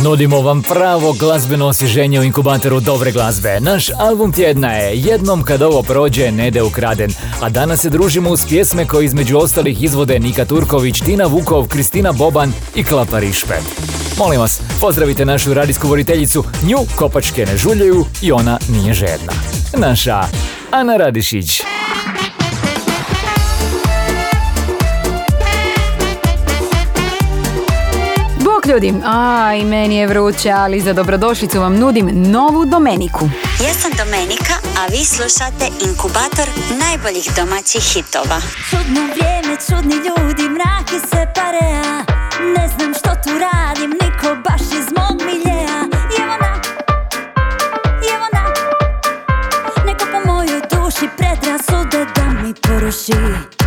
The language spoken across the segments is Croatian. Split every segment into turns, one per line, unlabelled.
Nudimo vam pravo glazbeno osvježenje u inkubatoru dobre glazbe. Naš album tjedna je Jednom kad ovo prođe Nede ukraden, a danas se družimo uz pjesme koje između ostalih izvode Nika Turković, Tina Vukov, Kristina Boban i Klapa Rišpet. Molim vas, pozdravite našu radijsku voditeljicu, nju kopačke ne žuljaju i ona nije žedna. Naša Ana Radišić.
Bok ljudi, a i meni je vruće, ali za dobrodošlicu vam nudim novu Domeniku.
Ja sam Domenika, a vi slušate inkubator najboljih domaćih hitova.
Čudno vrijeme, čudni ljudi, mraki se parea Ne znam što tu radim, niko baš iz mog miljeja I evo na, i evo na Neko po mojoj duši predrasude da mi poruši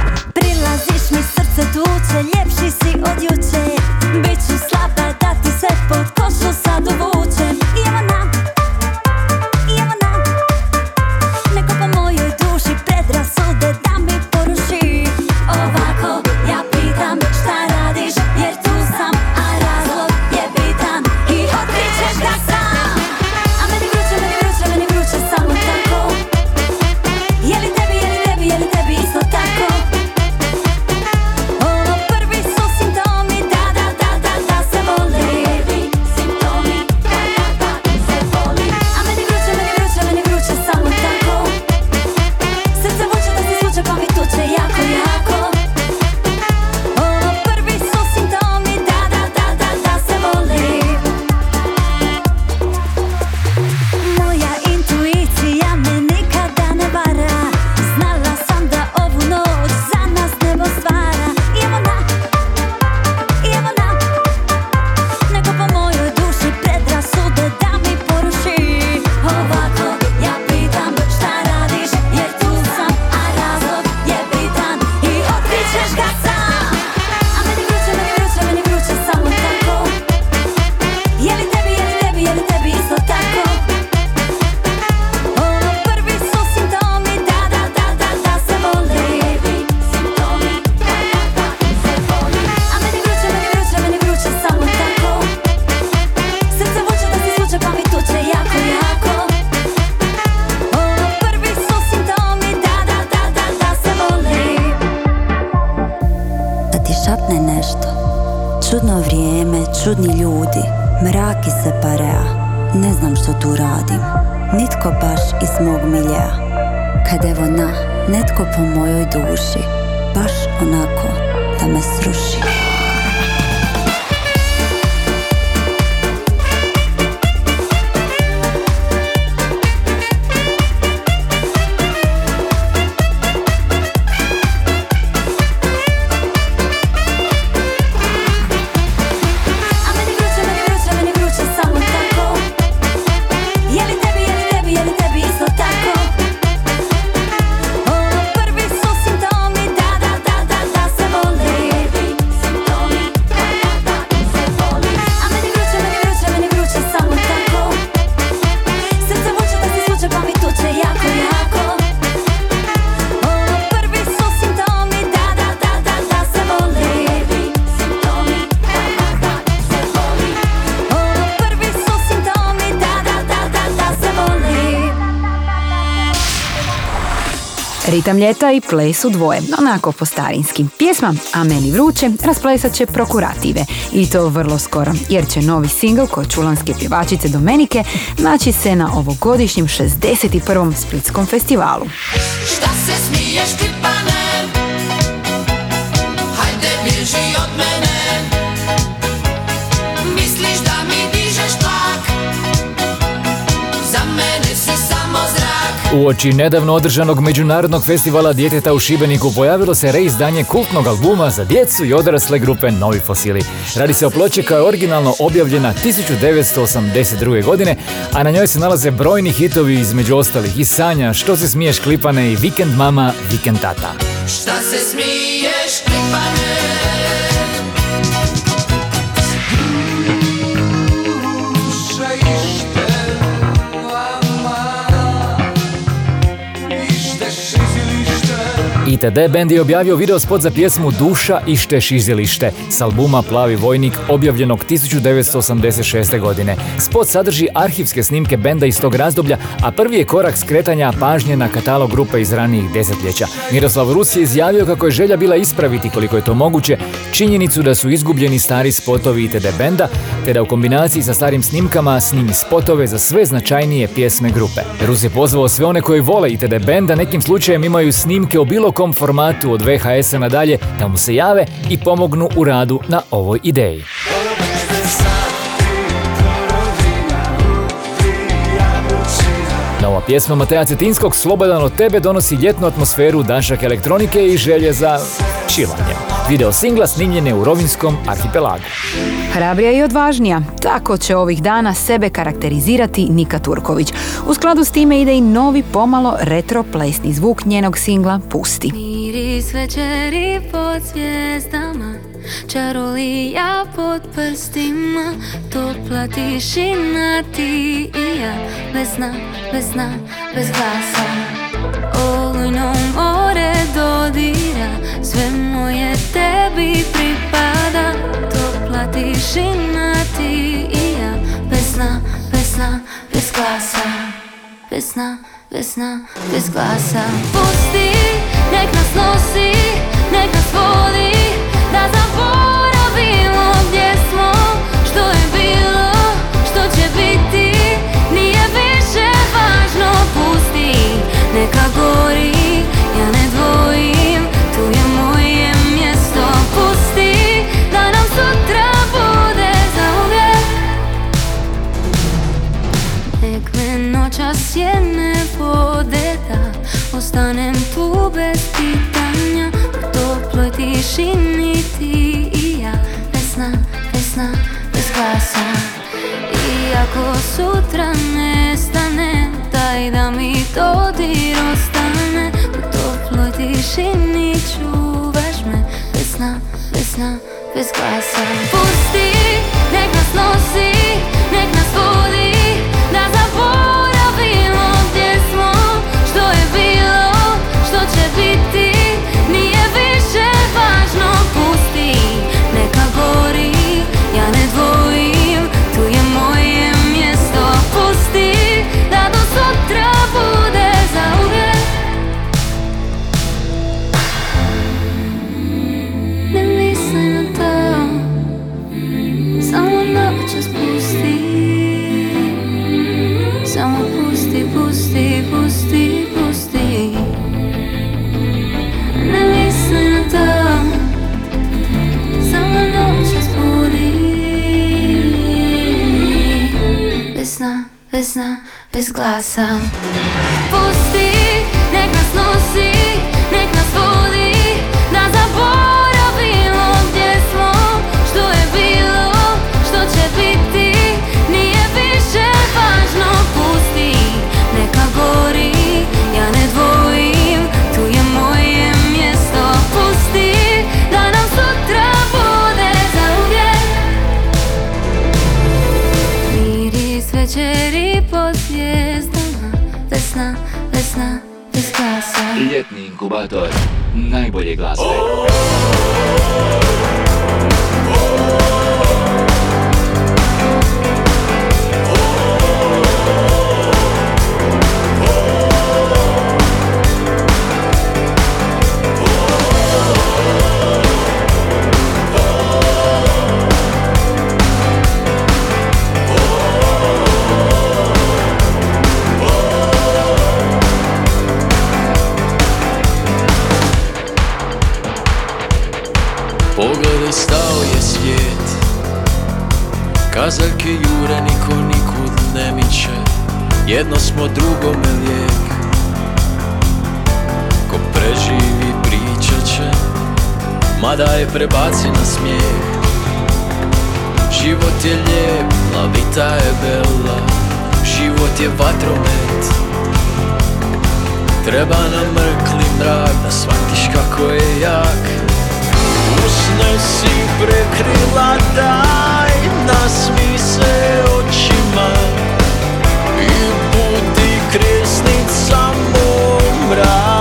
Čudno vrijeme, čudni ljudi Mraki se parea Ne znam što tu radim. Nitko baš iz mog miljeja Kad evo na, netko po mojoj duši Baš onako da me sruši
Ritam ljeta i ples u dvoje, onako po starinski. Pjesma A meni vruće rasplesat će prokurative i to vrlo skoro, jer će novi singl kod čulanske pjevačice Domenike naći se na ovogodišnjem 61. Splitskom festivalu.
Oči nedavno održanog međunarodnog festivala djeteta u Šibeniku pojavilo se reizdanje kultnog albuma za djecu i odrasle grupe Novi fosili. Radi se o ploči koja je originalno objavljena 1982. godine, a na njoj se nalaze brojni hitovi između ostalih i Sanja, Što se smiješ klipane i Vikend mama, Vikend tata.
Šta se smiješ klipane
ITD band je objavio video spot za pjesmu Duša ište šizilište s albuma Plavi vojnik objavljenog 1986. godine. Spot sadrži arhivske snimke benda iz tog razdoblja, a prvi je korak skretanja pažnje na katalog grupe iz ranijih desetljeća. Miroslav Rus je izjavio kako je želja bila ispraviti koliko je to moguće činjenicu da su izgubljeni stari spotovi ITD benda, te da u kombinaciji sa starim snimkama snimi spotove za sve značajnije pjesme grupe. Rus je pozvao sve one koji vole ITD benda, nekim slučajem imaju snimke o bilo kom formatu od VHS-a nadalje da mu se jave i pomognu u radu na ovoj ideji. Nova pjesma Mateja Cetinskog Slobodan od tebe donosi ljetnu atmosferu danšak elektronike i želje za čilanjem. Video singla snimljen je u Rovinskom arhipelagu.
Hrabrija i odvažnija, tako će ovih dana sebe karakterizirati Nika Turković. U skladu s time ide i novi pomalo retro plesni zvuk njenog singla Pusti.
Miris večeri pod zvijezdama Čarolija pod prstima Topla tišina ti i ja Bez sna, bez sna, bez glasa more dodira Sve moje tebi pripada. Topla tišina ti i ja. Bez sna, bez glasa. Bez sna, bez sna, bez glasa. Pusti, nek nas nosi, nek nas vodi. Da zaboravimo gdje smo. Što je bilo, što će biti Nije više važno, pusti Neka gori, ja ne dvojim Tu je moje mjesto. Pusti, da nam sutra bude zauvijek. Nek me noćas sjene vode da Ostanem tu bez pitanja. U toploj tišini ti i ja Bez sna, bez sna, bez glasa Iako sutra nestane Daj da mi dodir ostane U toploj tišini čuvaš me. Bez sna, bez sna, bez glasa. Pusti, nek nas nosi, bez
Jedno smo drugome lijek.
Preživi pričat će Mada je prebaci na smijeh. Život je lijep, lavita je bela. Život je vatromet. Treba nam mrkli mrak da shvatiš kako je jak. Usne si prekrila daj Nasmi se očima budi kresnica mom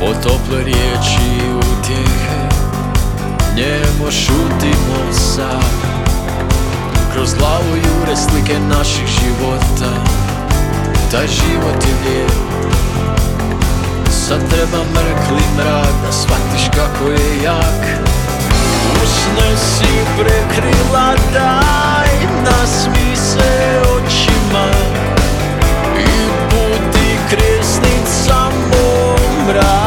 Po tople riječi utjehe. Njemo šutimo sad Kroz glavu jure slike naših života. Taj život je lijep. Sad treba mrkli mrak da shvatiš kako je jak. Usne si prekrila daj Nasmi se očima. I budi kresnica mom mraku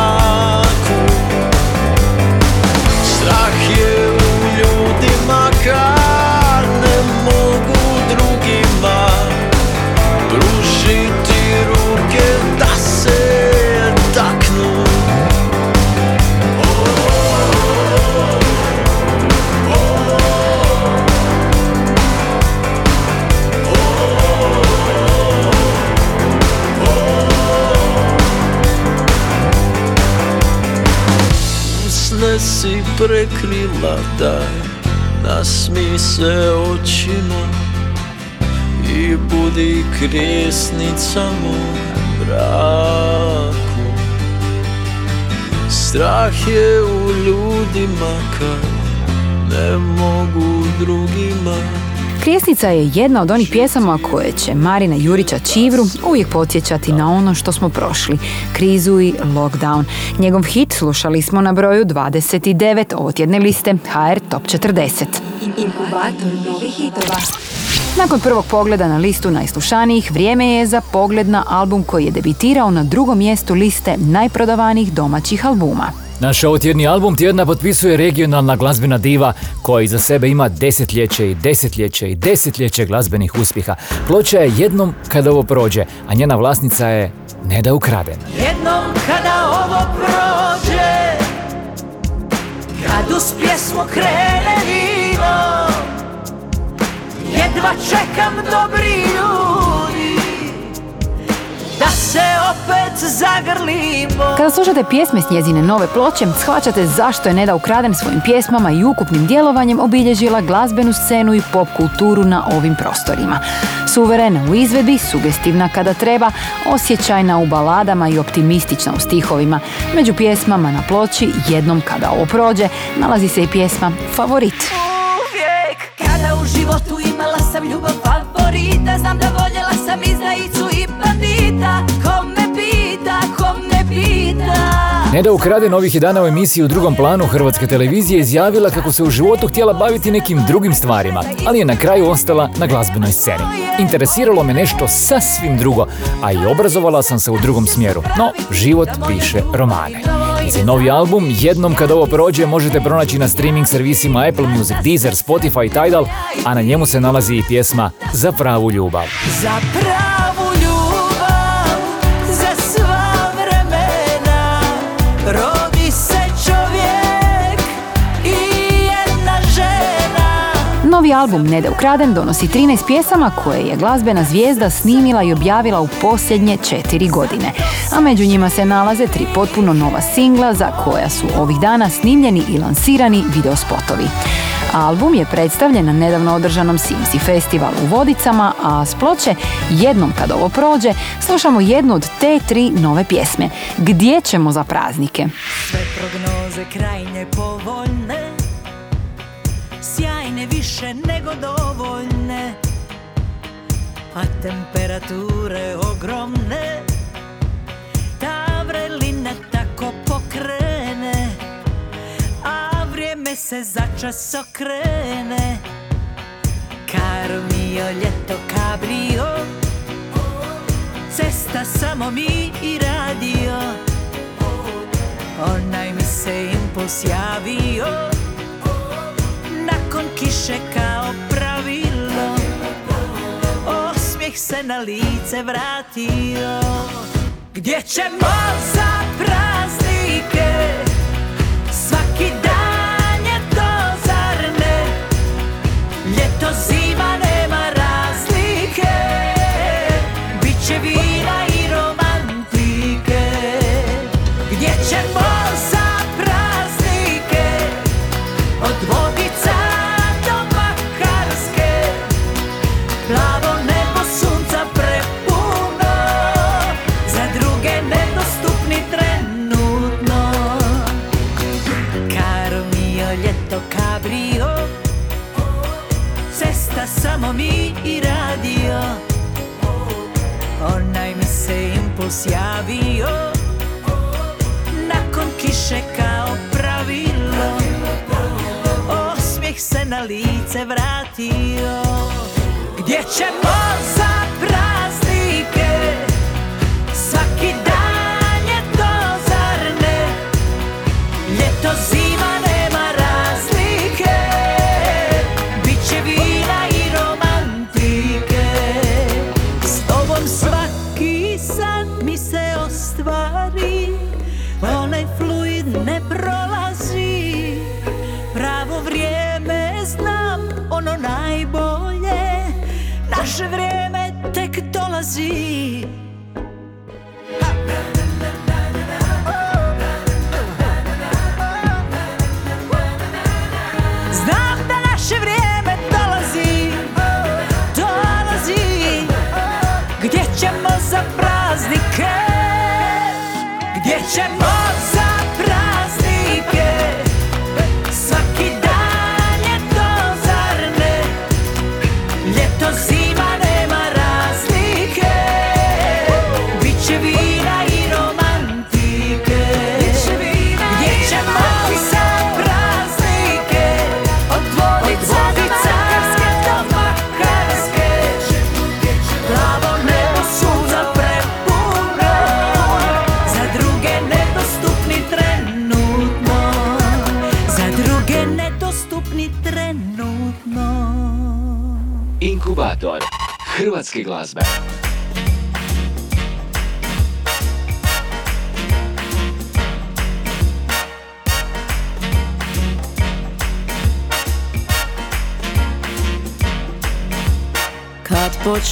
prekrila daj Nasmi se očima. I budi krijesnica mom braku Strah je u ljudima kad ne mogu drugima
Krijesnica je jedna od onih pjesama koje će Marina Jurića Čivru uvijek podsjećati na ono što smo prošli, krizu i lockdown. Njegov hit slušali smo na broju 29 ovotjedne liste HR Top 40.
Inkubator novih hitova.
Nakon prvog pogleda na listu najslušanijih, vrijeme je za pogled na album koji je debitirao na drugom mjestu liste najprodavanijih domaćih albuma.
Naš ovotjedni album tjedna potpisuje regionalna glazbena diva koja iza sebe ima desetljeće i desetljeće i desetljeće glazbenih uspjeha. Ploča je jednom kada ovo prođe, a njena vlasnica je Neda Ukraden.
Jednom kada ovo prođe Kad uz pjesmu krene vino Jedva čekam dobri Da se opet zagrlimo
Kada slušate pjesme s njezine nove ploče, shvaćate zašto je Neda Ukraden svojim pjesmama i ukupnim djelovanjem obilježila glazbenu scenu i pop kulturu na ovim prostorima. Suverena u izvedbi, sugestivna kada treba, osjećajna u baladama i optimistična u stihovima. Među pjesmama na ploči, jednom kada ovo prođe, nalazi se i pjesma Favorit.
uvijek Kada u životu imala sam ljubav favorita Znam da voljela sam izdajicu i
Neda Ukraden ovih je dana u emisiji u drugom planu Hrvatske televizije izjavila kako se u životu htjela baviti nekim drugim stvarima, ali je na kraju ostala na glazbenoj sceni. Interesiralo me nešto sasvim drugo, a i obrazovala sam se u drugom smjeru, no život piše romane. Njezin novi album jednom kad ovo prođe možete pronaći na streaming servisima Apple Music, Deezer, Spotify i Tidal, a na njemu se nalazi i pjesma Za pravu ljubav.
Za pravu
Novi album Nede Ukraden donosi 13 pjesama koje je glazbena zvijezda snimila i objavila u posljednje četiri godine. A među njima se nalaze tri potpuno nova singla za koja su ovih dana snimljeni i lansirani videospotovi. Album je predstavljen na nedavno održanom Simsi festivalu u Vodicama, a s ploče jednom kad ovo prođe slušamo jednu od te tri nove pjesme. Gdje ćemo za praznike?
Sve prognoze krajnje povoljne Sjajne više nego dovoljne. A temperature ogromne Ta vrelina tako pokrene A vrijeme se začas okrene. Caro mio ljeto cabrio Cesta samo mi i radio. Onaj mi se impuls javio Nakon kiše kao pravilo. Osmijeh se na lice vratio. Gdje ćemo za praznike? Svaki dan je to zar ne? Ljeto zima nema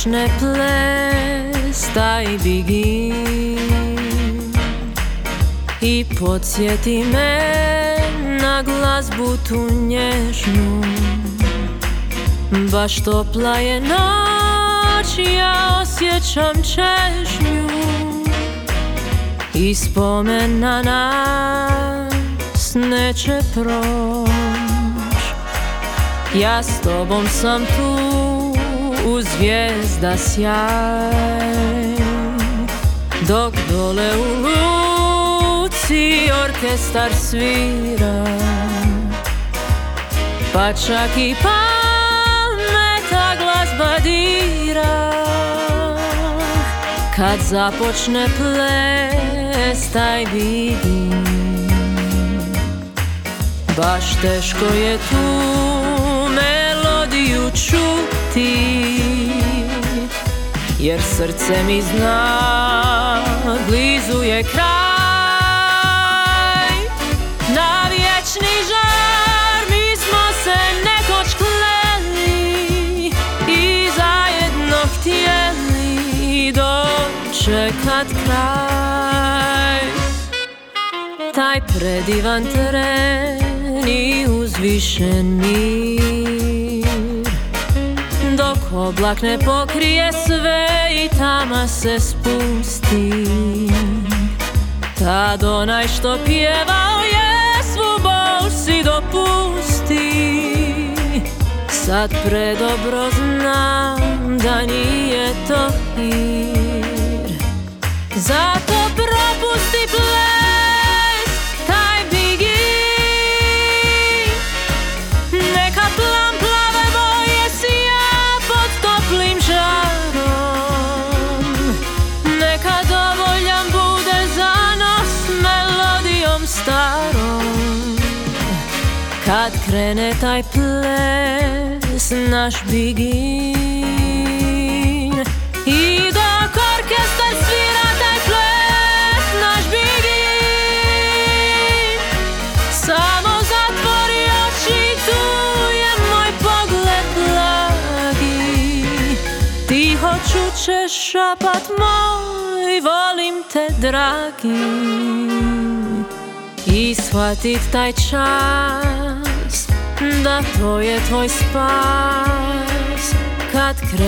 počne ples taj bigin I podsjeti me na glazbu tu nježnu. Baš topla je noć, ja osjećam čežnju. I spomen na nas neće proć. Ja s tobom sam tu u zvijezda sjaj. Dok dole u luci orkestar svira Pa čak i pameta glazba dira. Kad započne ples taj vidim Baš teško je tu melodiju čuti Jer srce mi zna blizu je kraj. Na vječni žar mi smo se nekoć kleli I zajedno htjeli dočekat kraj. Taj predivan tren ni uzvišen mir Dok oblak ne pokrije sve i tama se spusti. Tad onaj što pjevao je svu bol si dopusti. Sad predobro znam da nije to hir. Zato propusti ples, Kad krene taj ples, naš bigin. I dok orkestar svira taj ples, naš bigin. Samo zatvori oči, tu je moj pogled blagi. Tiho čućeš šapat moj, volim te dragi Shvatit taj čas, da to je tvoj spas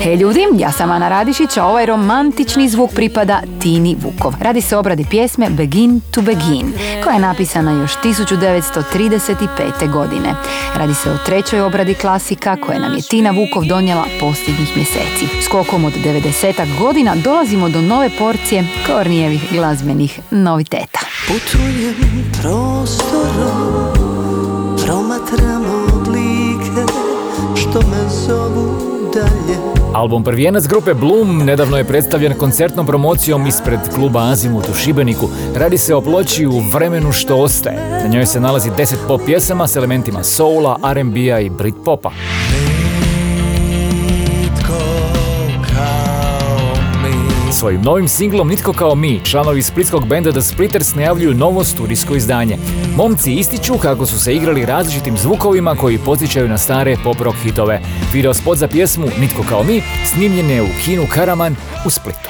Hej ljudi, ja sam Ana Radišić, a ovaj romantični zvuk pripada Tini Vukov. Radi se o obradi pjesme Begin to Begin, koja je napisana još 1935. godine. Radi se o trećoj obradi klasika koje nam je Tina Vukov donijela posljednjih mjeseci. Skokom od 90 godina dolazimo do nove porcije Kornijevih glazbenih noviteta.
Putujem prostorom, promatram oblike što me zovu dalje.
Album prvijenac grupe Bloom nedavno je predstavljen koncertnom promocijom ispred kluba Azimut u Šibeniku. Radi se o ploči u vremenu što ostaje. Na njoj se nalazi 10 pop pjesama s elementima soula, R&B-a i Britpopa. Svojim novim singlom Nitko kao mi, članovi splitskog benda The Splitters najavljuju novo studijsko izdanje. Momci ističu kako su se igrali različitim zvukovima koji podsjećaju na stare pop rock hitove. Video spot za pjesmu Nitko kao mi snimljen je u kinu Karaman u Splitu.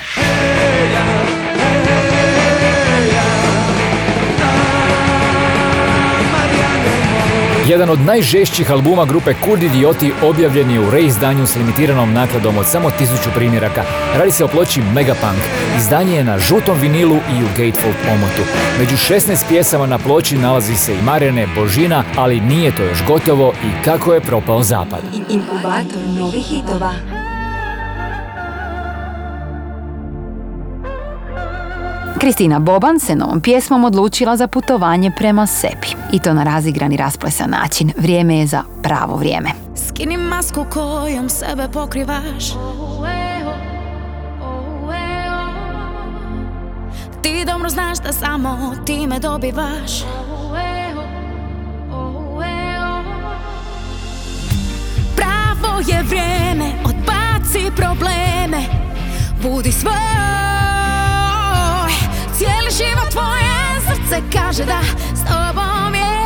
Jedan od najžešćih albuma grupe Kud Idioti objavljen je u reizdanju s limitiranom nakladom od samo tisuću primjeraka. Radi se o ploči Megapunk. Izdanje je na žutom vinilu i u gatefold omotu. Među 16 pjesama na ploči nalazi se i Marjane Božina, ali nije to još gotovo i kako je propao zapad.
Inkubator novih hitova.
Kristina Boban se novom pjesmom odlučila za putovanje prema sebi. I to na razigrani rasplesan način. Vrijeme je za pravo vrijeme.
Skini masku kojom sebe pokrivaš Ti dobro znaš da samo ti me dobivaš Pravo je vrijeme, odbaci probleme Budi svoj Cijeli život tvoje srce kaže da s tobom je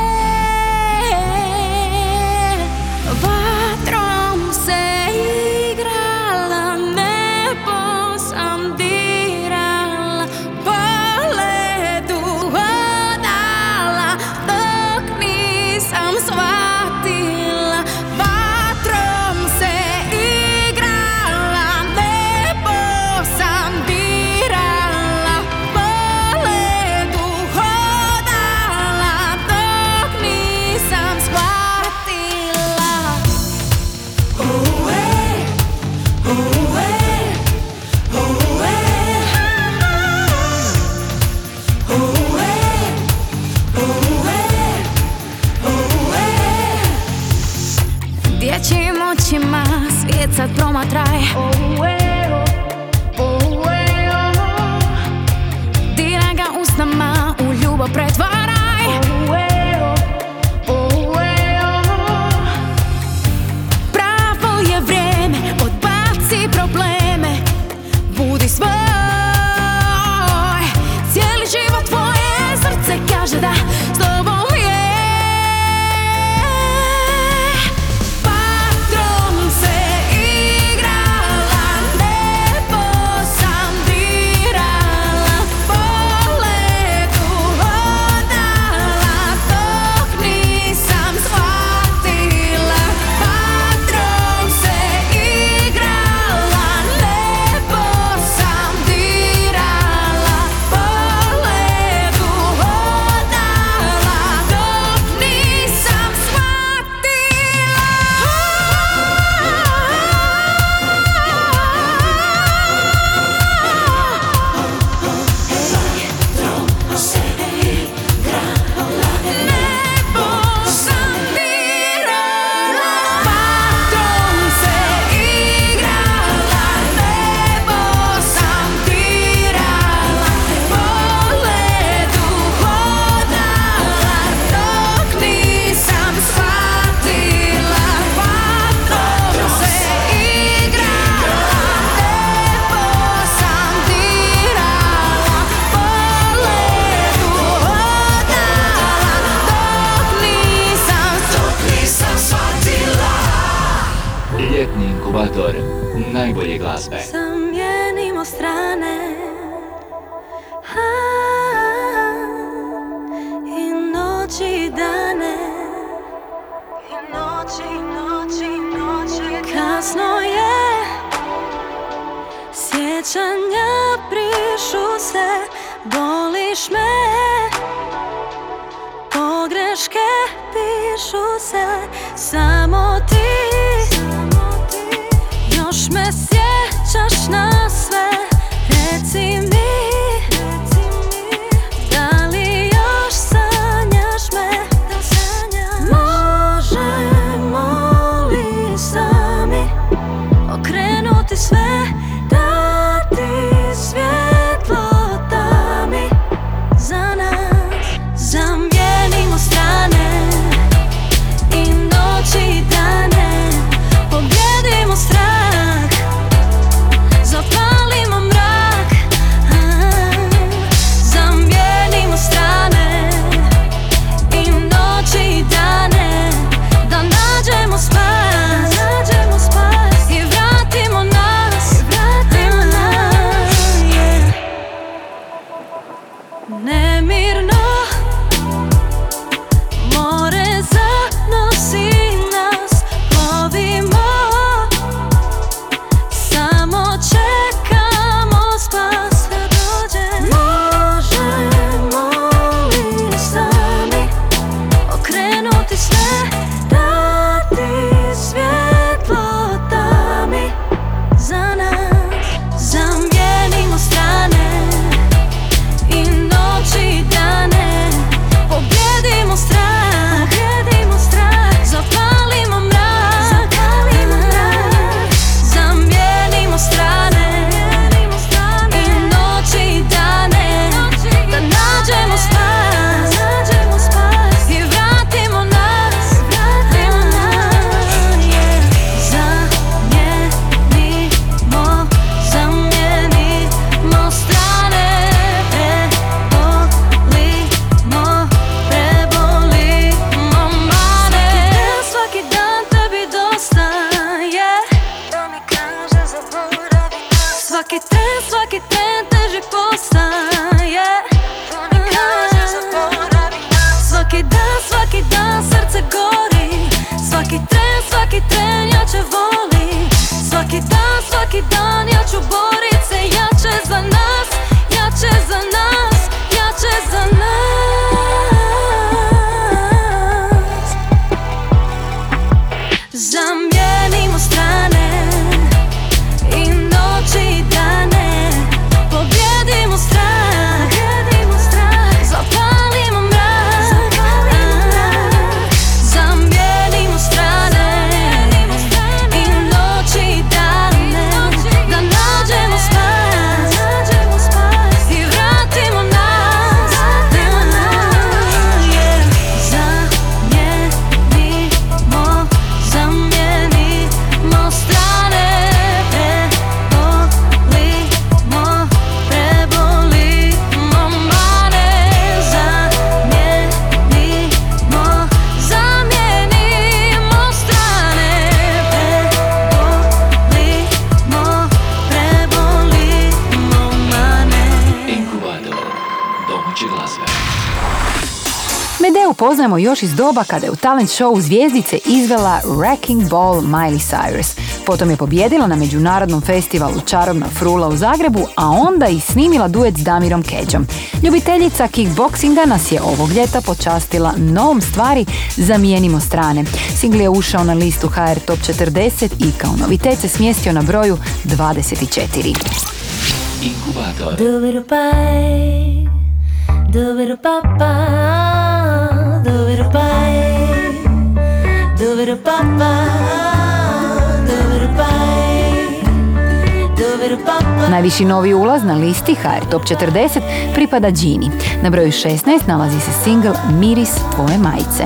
Svaki dan, svaki dan ja ću
bolje poznajemo još iz doba kada je u talent show zvijezdice izvela Wrecking Ball Miley Cyrus. Potom je pobjedila na međunarodnom festivalu Čarobna frula u Zagrebu, a onda i snimila duet s Damirom Keđom. Ljubiteljica kickboksinga nas je ovog ljeta počastila novom stvari Zamijenimo strane. Singl je ušao na listu HR Top 40 i kao novitet se smjestio na broju 24.
Do
it a bye, do. Dover papa.
Najviši novi ulaz na listi HR Top 40 pripada Gini. Na broju 16 nalazi se single Miris tvoje majice.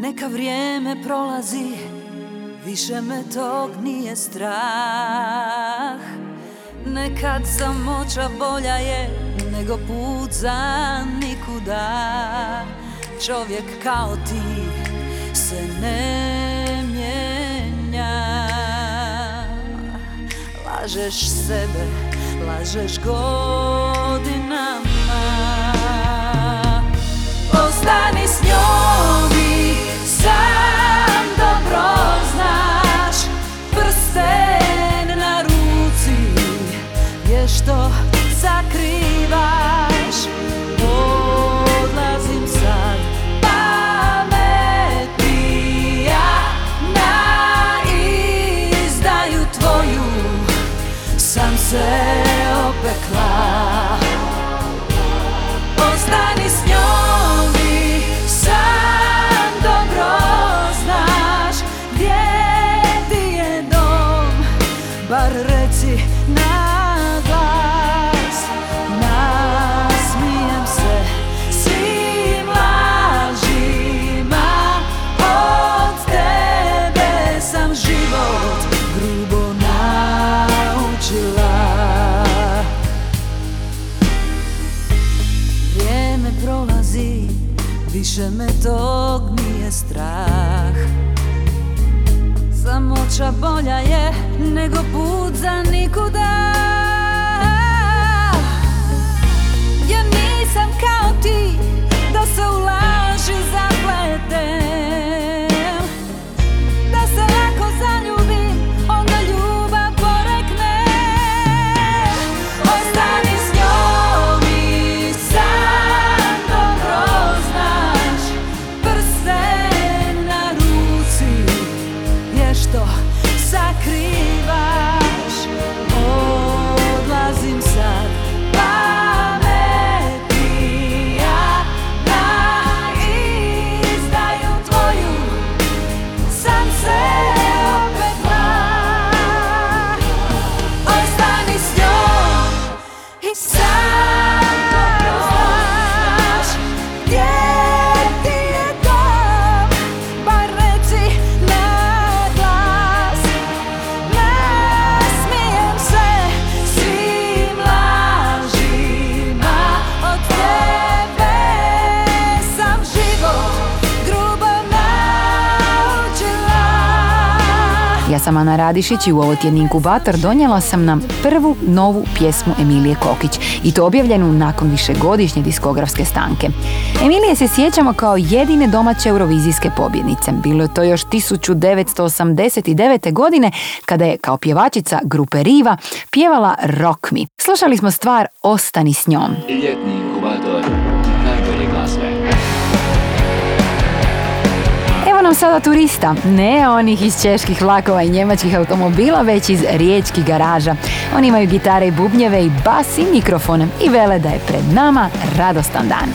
Neka vrijeme prolazi, više me tog nije strah. Nekad samoća bolja je nego put za nikuda. Čovjek kao ti se ne mijenja. Lažeš sebe, lažeš godinama je što
Radišić i u ovo tjedni inkubator donijela sam nam prvu novu pjesmu Emilije Kokić i to objavljenu nakon višegodišnje diskografske stanke. Emilije se sjećamo kao jedine domaće eurovizijske pobjednice. Bilo je to još 1989. godine kada je kao pjevačica grupe Riva pjevala Rock Me. Slušali smo stvar Ostani s njom.
Ljetni
Nam sada turista, ne onih iz čeških vlakova i njemačkih automobila, već iz riječkih garaža. Oni imaju gitare i bubnjeve i bas i mikrofone i vele da je pred nama radostan dan.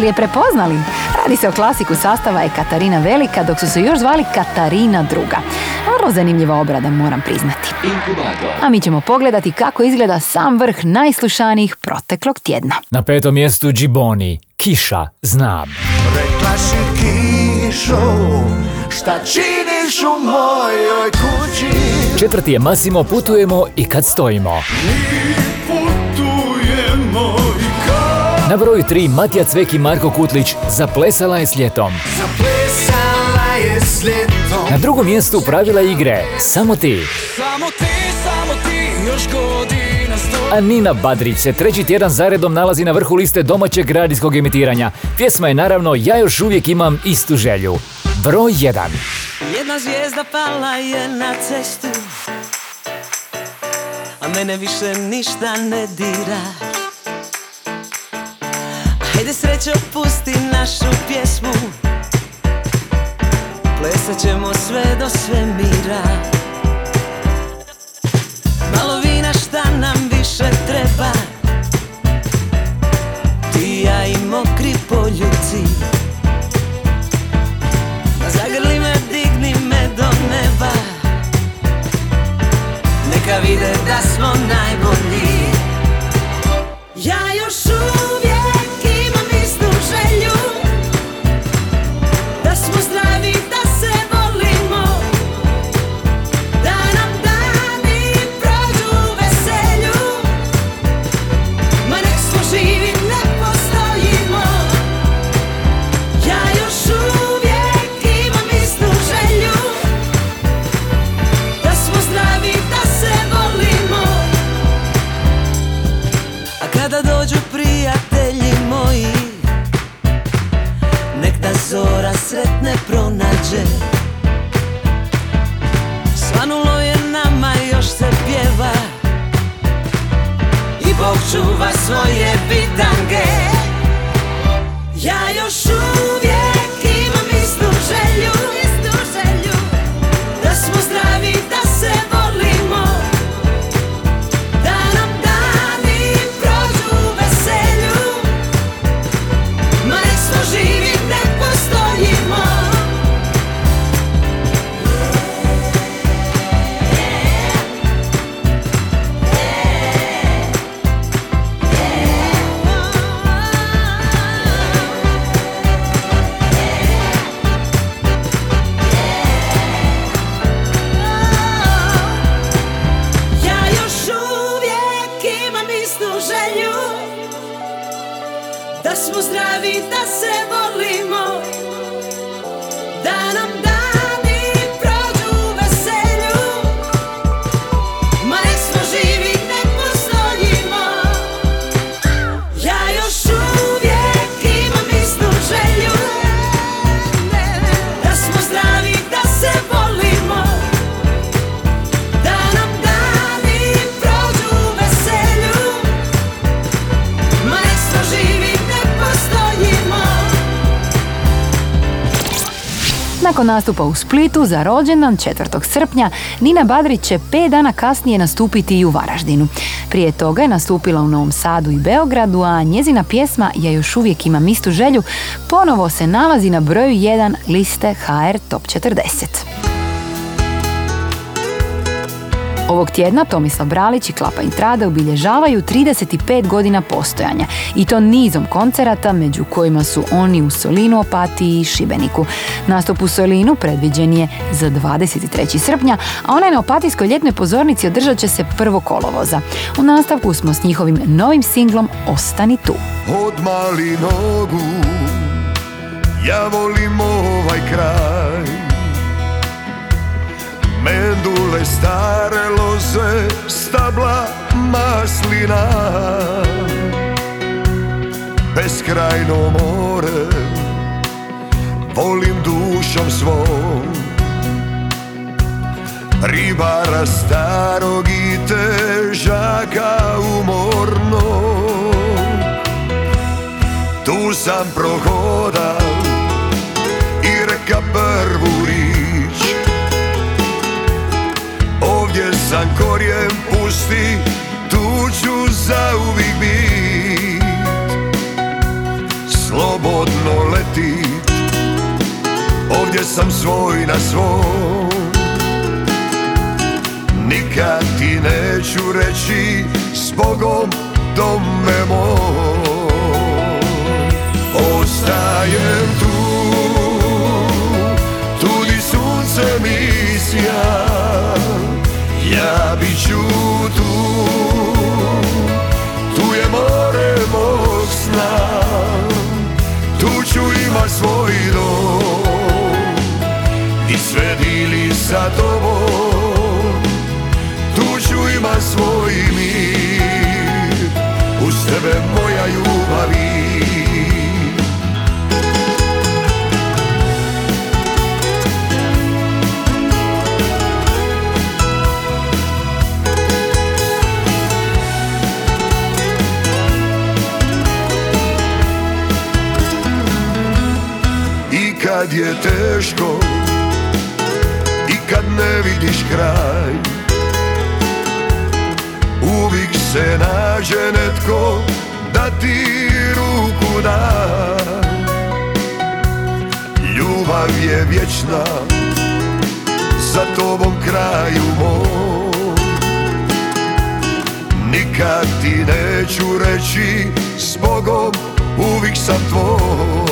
Jeste li je prepoznali? Radi se o klasiku sastava je Katarina Velika, dok su se još zvali Katarina druga. Vrlo zanimljiva obrada, moram priznati. A mi ćemo pogledati kako izgleda sam vrh najslušanijih proteklog tjedna.
Na petom mjestu Džiboni, Kiša, znam.
Rekla si kišo, šta činiš u mojoj kući?
Četvrti je Masimo, putujemo i kad stojimo.
Putujemo i kad
Na broju tri Matija Cvek i Marko Kutlić, zaplesala je s ljetom.
zaplesala je s ljetom.
Na drugom mjestu pravila igre, samo ti.
Samo ti, samo ti, još godina sto.
A Nina Badrić se treći tjedan zaredom nalazi na vrhu liste domaćeg radijskog emitiranja. Pjesma je naravno Ja još uvijek imam istu želju. Broj 1.
Jedna zvijezda pala je na cestu A mene više ništa ne dira Hajde srećo pusti našu pjesmu. Plesat ćemo sve do svemira. Malo vina šta nam više treba. Ti ja i mokri poljuci Zagrli me, digni me do neba. Neka vide da smo najbolji. Ja
Nakon nastupa u Splitu za rođendan 4. srpnja, Nina Badrić će pet dana kasnije nastupiti i u Varaždinu. Prije toga je nastupila u Novom Sadu i Beogradu, a njezina pjesma Ja još uvijek imam istu želju ponovo se nalazi na broju 1 liste HR Top 40. Ovog tjedna Tomislav Bralić i Klapa Intrada obilježavaju 35 godina postojanja i to nizom koncerata među kojima su oni u Solinu, Opatiji i Šibeniku. Nastup u Solinu predviđen je za 23. srpnja, a onaj na Opatijskoj ljetnoj pozornici održat će se prvo kolovoza. U nastavku smo s njihovim novim singlom Ostani tu.
od mali nogu Ja volim ovaj kraj Mendule stare loze Stabla maslina. Beskrajno more Volim dušom svom. Ribara starog i težaka umornog tu sam prohodal i reka prvu Sam korijen pusti, tu ću zauvijek bit. Slobodno letit Ovdje sam svoj na svom. Nikad ti neću reći s Bogom dome moj. Ostajem tu ću tu, tu je more mog sna. Tu ću imat svoj dom. I sve dili sa tobom. Tu ću imat svoj mir, uz tebe moja ljubavi kad je teško I kad ne vidiš kraj Uvijek se nađe netko Da ti ruku da. Ljubav je vječna Za tobom kraju moj Nikad ti neću reći S Bogom uvijek sam tvoj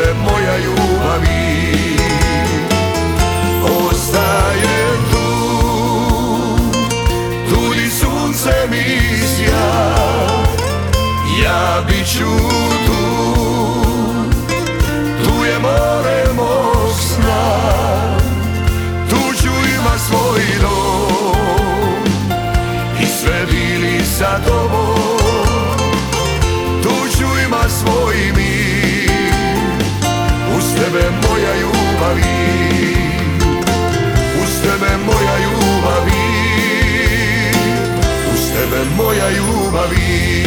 tebe moja ljubavi. Ostajem tu, tu di sunce mi sja. Ja bit ću moja ljubavi.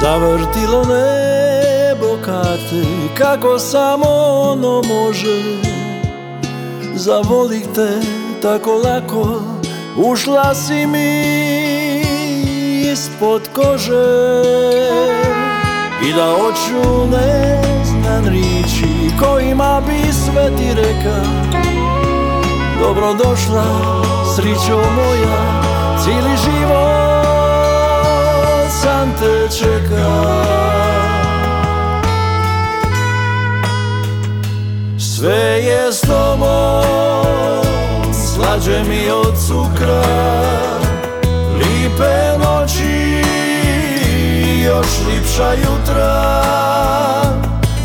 Zavrtilo nebo karte kako samo ono može. Zavolih te tako lako Ušla si mi ispod kože I da oču ne znam riči Kojima bi sve ti reka. Dobrodošla, srićo moja Cijeli život sam te čeka. Sve je s tobom, slađe mi od cukra Lipe noći, još lipša jutra.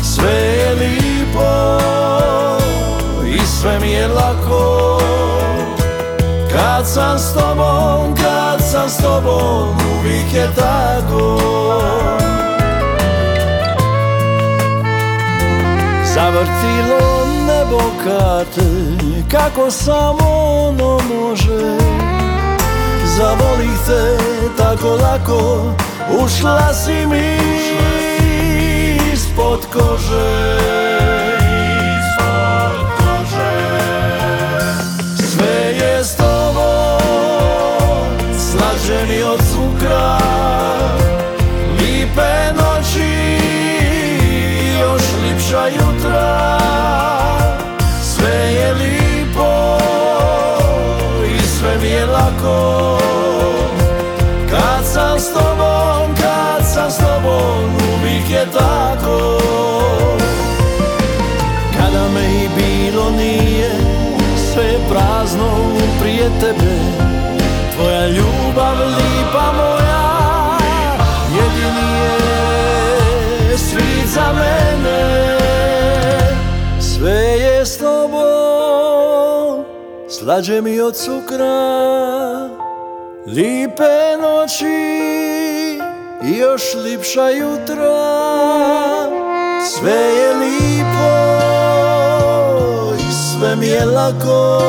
Sve je lipo i sve mi je lako. Kad sam s tobom, kad sam s tobom, uvijek je tako. Zavrtilo nebo karte Kako samo ono može. Zavolih te tako lako Ušla si mi ispod kože. Sve je s tobom Slađe mi od cukra. Lipe noći Još lipša sve je lipo i sve mi je lako. Kad sam s tobom, kad sam s tobom uvijek je tako. Kada me i bilo nije, sve je prazno prije tebe Slađe mi od cukra Lipe noći i još lipša jutra. Sve je lipo i sve mi je lako.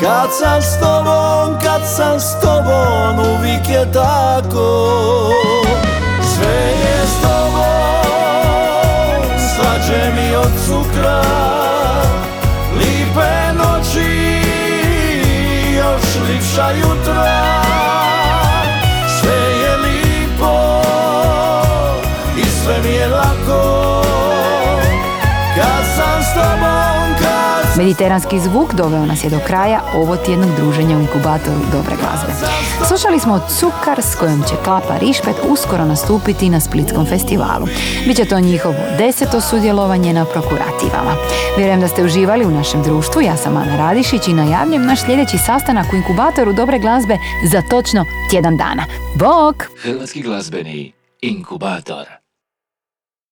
Kad sam s tobom, kad sam s tobom, uvijek je tako. Sve je s tobom, slađe mi od cukra lipša jutra Sve je lipo i sve mi je lako Kad sam s tobom, kad
Mediteranski zvuk doveo nas je do kraja ovo tjednog druženja u inkubatoru dobre glazbe. Slušali smo Cukar s kojom će Klapa Rišpet uskoro nastupiti na Splitskom festivalu. Biće to njihovo deseto sudjelovanje na prokurativama. Vjerujem da ste uživali u našem društvu, ja sam Ana Radišić i najavljujem naš sljedeći sastanak u inkubatoru dobre glazbe za točno tjedan dana. Bok!
Hrvatski glazbeni inkubator.